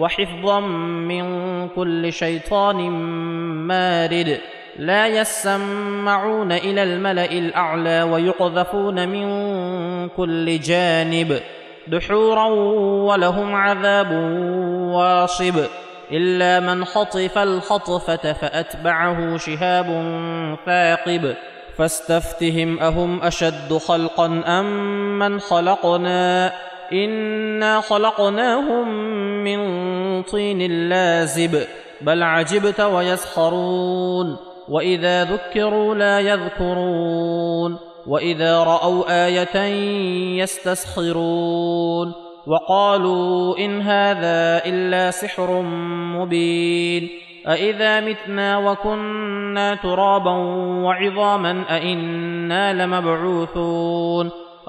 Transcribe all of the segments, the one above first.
وحفظا من كل شيطان مارد. لا يسمعون إلى الملأ الأعلى ويقذفون من كل جانب. دحورا ولهم عذاب واصب. إلا من خطف الخطفة فأتبعه شهاب ثاقب. فاستفتهم أهم أشد خلقا أم من خلقنا؟ انا خلقناهم من طين لازب بل عجبت ويسخرون. واذا ذكروا لا يذكرون. واذا راوا إيه يستسخرون. وقالوا ان هذا الا سحر مبين. أإذا متنا وكنا ترابا وعظاما أإنا لمبعوثون.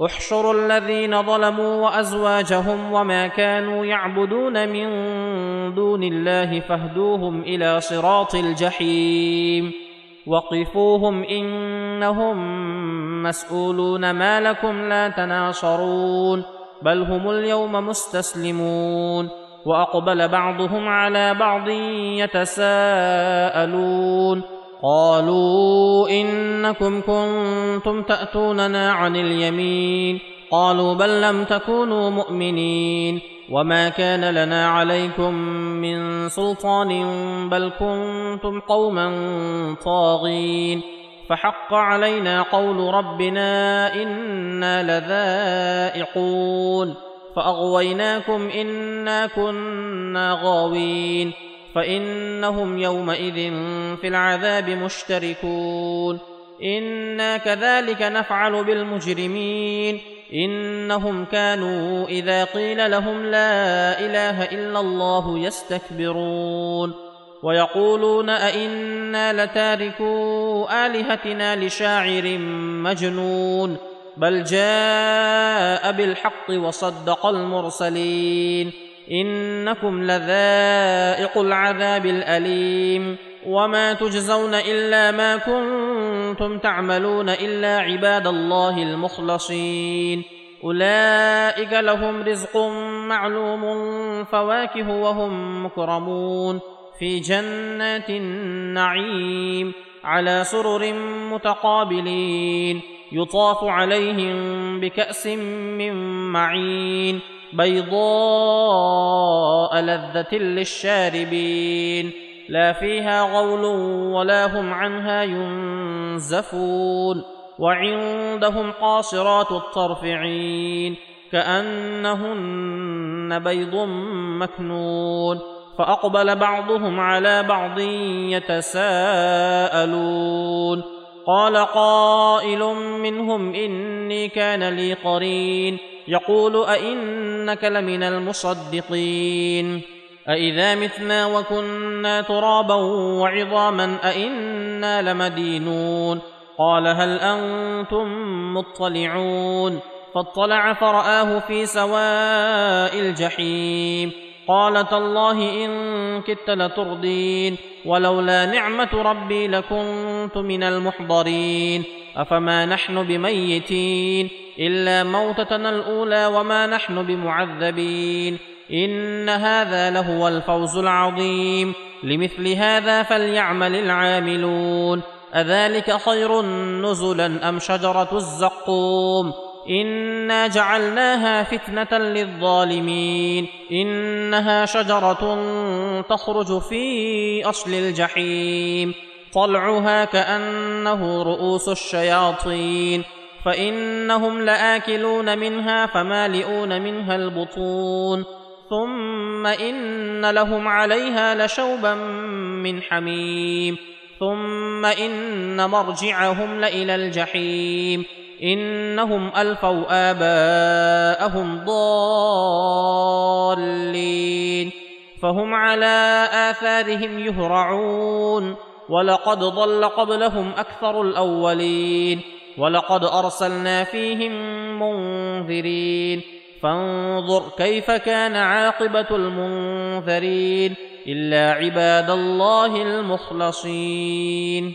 احشروا الذين ظلموا وأزواجهم وما كانوا يعبدون من دون الله فاهدوهم إلى صراط الجحيم وقفوهم إنهم مسؤولون ما لكم لا تناصرون بل هم اليوم مستسلمون وأقبل بعضهم على بعض يتساءلون قالوا إنكم كنتم تأتوننا عن اليمين. قالوا بل لم تكونوا مؤمنين. وما كان لنا عليكم من سلطان بل كنتم قوما طاغين. فحق علينا قول ربنا إنا لذائقون. فأغويناكم إنا كنا غاوين. فإنهم يومئذ في العذاب مشتركون. إنا كذلك نفعل بالمجرمين. إنهم كانوا إذا قيل لهم لا إله إلا الله يستكبرون. ويقولون أئنا لتاركو آلهتنا لشاعر مجنون. بل جاء بالحق وصدق المرسلين. إنكم لذائق العذاب الأليم وما تجزون إلا ما كنتم تعملون إلا عباد الله المخلصين. أولئك لهم رزق معلوم فواكه وهم مكرمون. في جنات النعيم على سرر متقابلين. يطاف عليهم بكأس من معين. بيضاء لذة للشاربين لا فيها غول ولا هم عنها ينزفون وعندهم قاصرات الطرف عين كأنهن بيض مكنون فأقبل بعضهم على بعض يتساءلون قال قائل منهم إني كان لي قرين. يقول أئنك لمن المصدقين. أإذا متنا وكنا ترابا وعظاما أإنا لمدينون. قال هل أنتم مطلعون. فاطلع فرآه في سواء الجحيم. قال تالله إن كدت لتردين ولولا نعمة ربي لكنت من المحضرين. أفما نحن بميتين؟ إلا موتتنا الأولى وما نحن بمعذبين. إن هذا لهو الفوز العظيم. لمثل هذا فليعمل العاملون. أذلك خير نزلا أم شجرة الزقوم؟ أنا جعلناها فتنه للظالمين انها شجره تخرج في اصل الجحيم طلعها كانه رؤوس الشياطين فانهم لاكلون منها فمالئون منها البطون ثم ان لهم عليها لشوبا من حميم ثم ان مرجعهم لالى الجحيم إنهم ألفوا آباءهم ضالين فهم على آثارهم يهرعون ولقد ضل قبلهم أكثر الأولين ولقد أرسلنا فيهم منذرين فانظر كيف كان عاقبة المنذرين إلا عباد الله المخلصين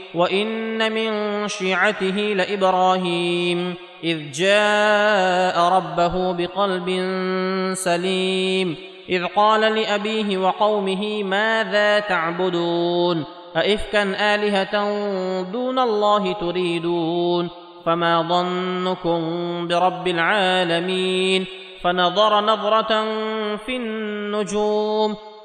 وان من شيعته لابراهيم اذ جاء ربه بقلب سليم اذ قال لابيه وقومه ماذا تعبدون أئفكا آلهة دون الله تريدون فما ظنكم برب العالمين فنظر نظرة في النجوم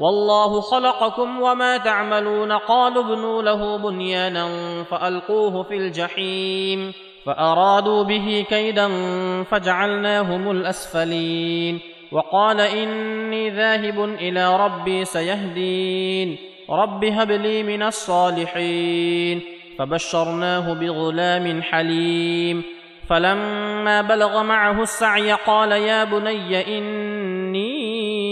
والله خلقكم وما تعملون قالوا ابنوا له بنيانا فألقوه في الجحيم فأرادوا به كيدا فجعلناهم الأسفلين وقال إني ذاهب إلى ربي سيهدين رب هب لي من الصالحين فبشرناه بغلام حليم فلما بلغ معه السعي قال يا بني اني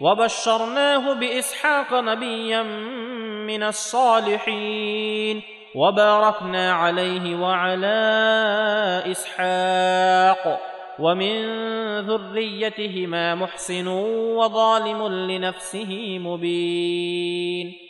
وبشرناه بإسحاق نبيا من الصالحين وباركنا عليه وعلى إسحاق ومن ذريتهما محسن وظالم لنفسه مبين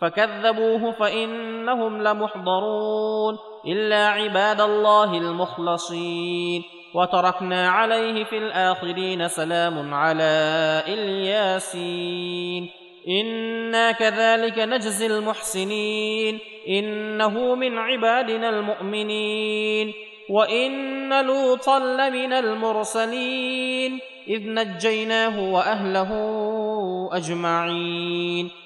فكذبوه فإنهم لمحضرون إلا عباد الله المخلصين. وتركنا عليه في الآخرين سلام على إلياسين. إنا كذلك نجزي المحسنين. إنه من عبادنا المؤمنين. وإن لوطا لمن المرسلين. إذ نجيناه وأهله أجمعين.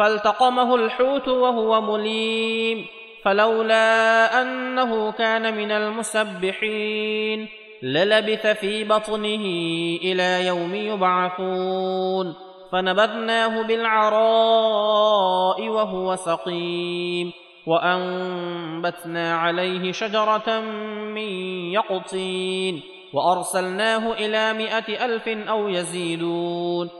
فالتقمه الحوت وهو مليم فلولا أنه كان من المسبحين للبث في بطنه إلى يوم يبعثون فنبذناه بالعراء وهو سقيم وأنبتنا عليه شجرة من يقطين وأرسلناه إلى مائه ألف أو يزيدون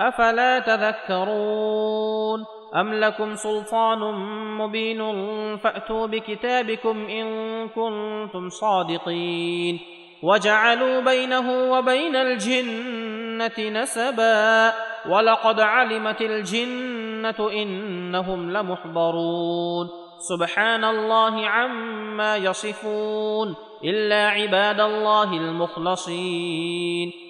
أفلا تذكرون أم لكم سلطان مبين فأتوا بكتابكم إن كنتم صادقين وجعلوا بينه وبين الجنة نسبا ولقد علمت الجنة إنهم لمحضرون سبحان الله عما يصفون إلا عباد الله المخلصين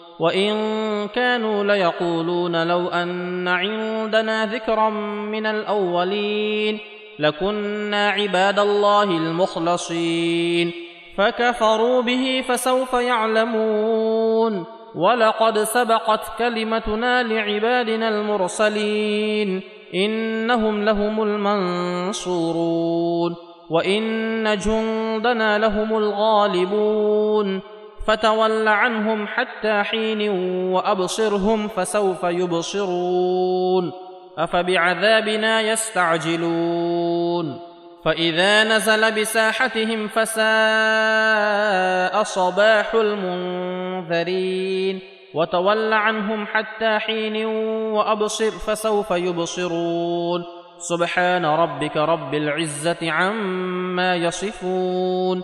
وان كانوا ليقولون لو ان عندنا ذكرا من الاولين لكنا عباد الله المخلصين فكفروا به فسوف يعلمون ولقد سبقت كلمتنا لعبادنا المرسلين انهم لهم المنصورون وان جندنا لهم الغالبون فتول عنهم حتى حين وأبصرهم فسوف يبصرون أفبعذابنا يستعجلون فإذا نزل بساحتهم فساء صباح المنذرين وتول عنهم حتى حين وأبصر فسوف يبصرون سبحان ربك رب العزة عما يصفون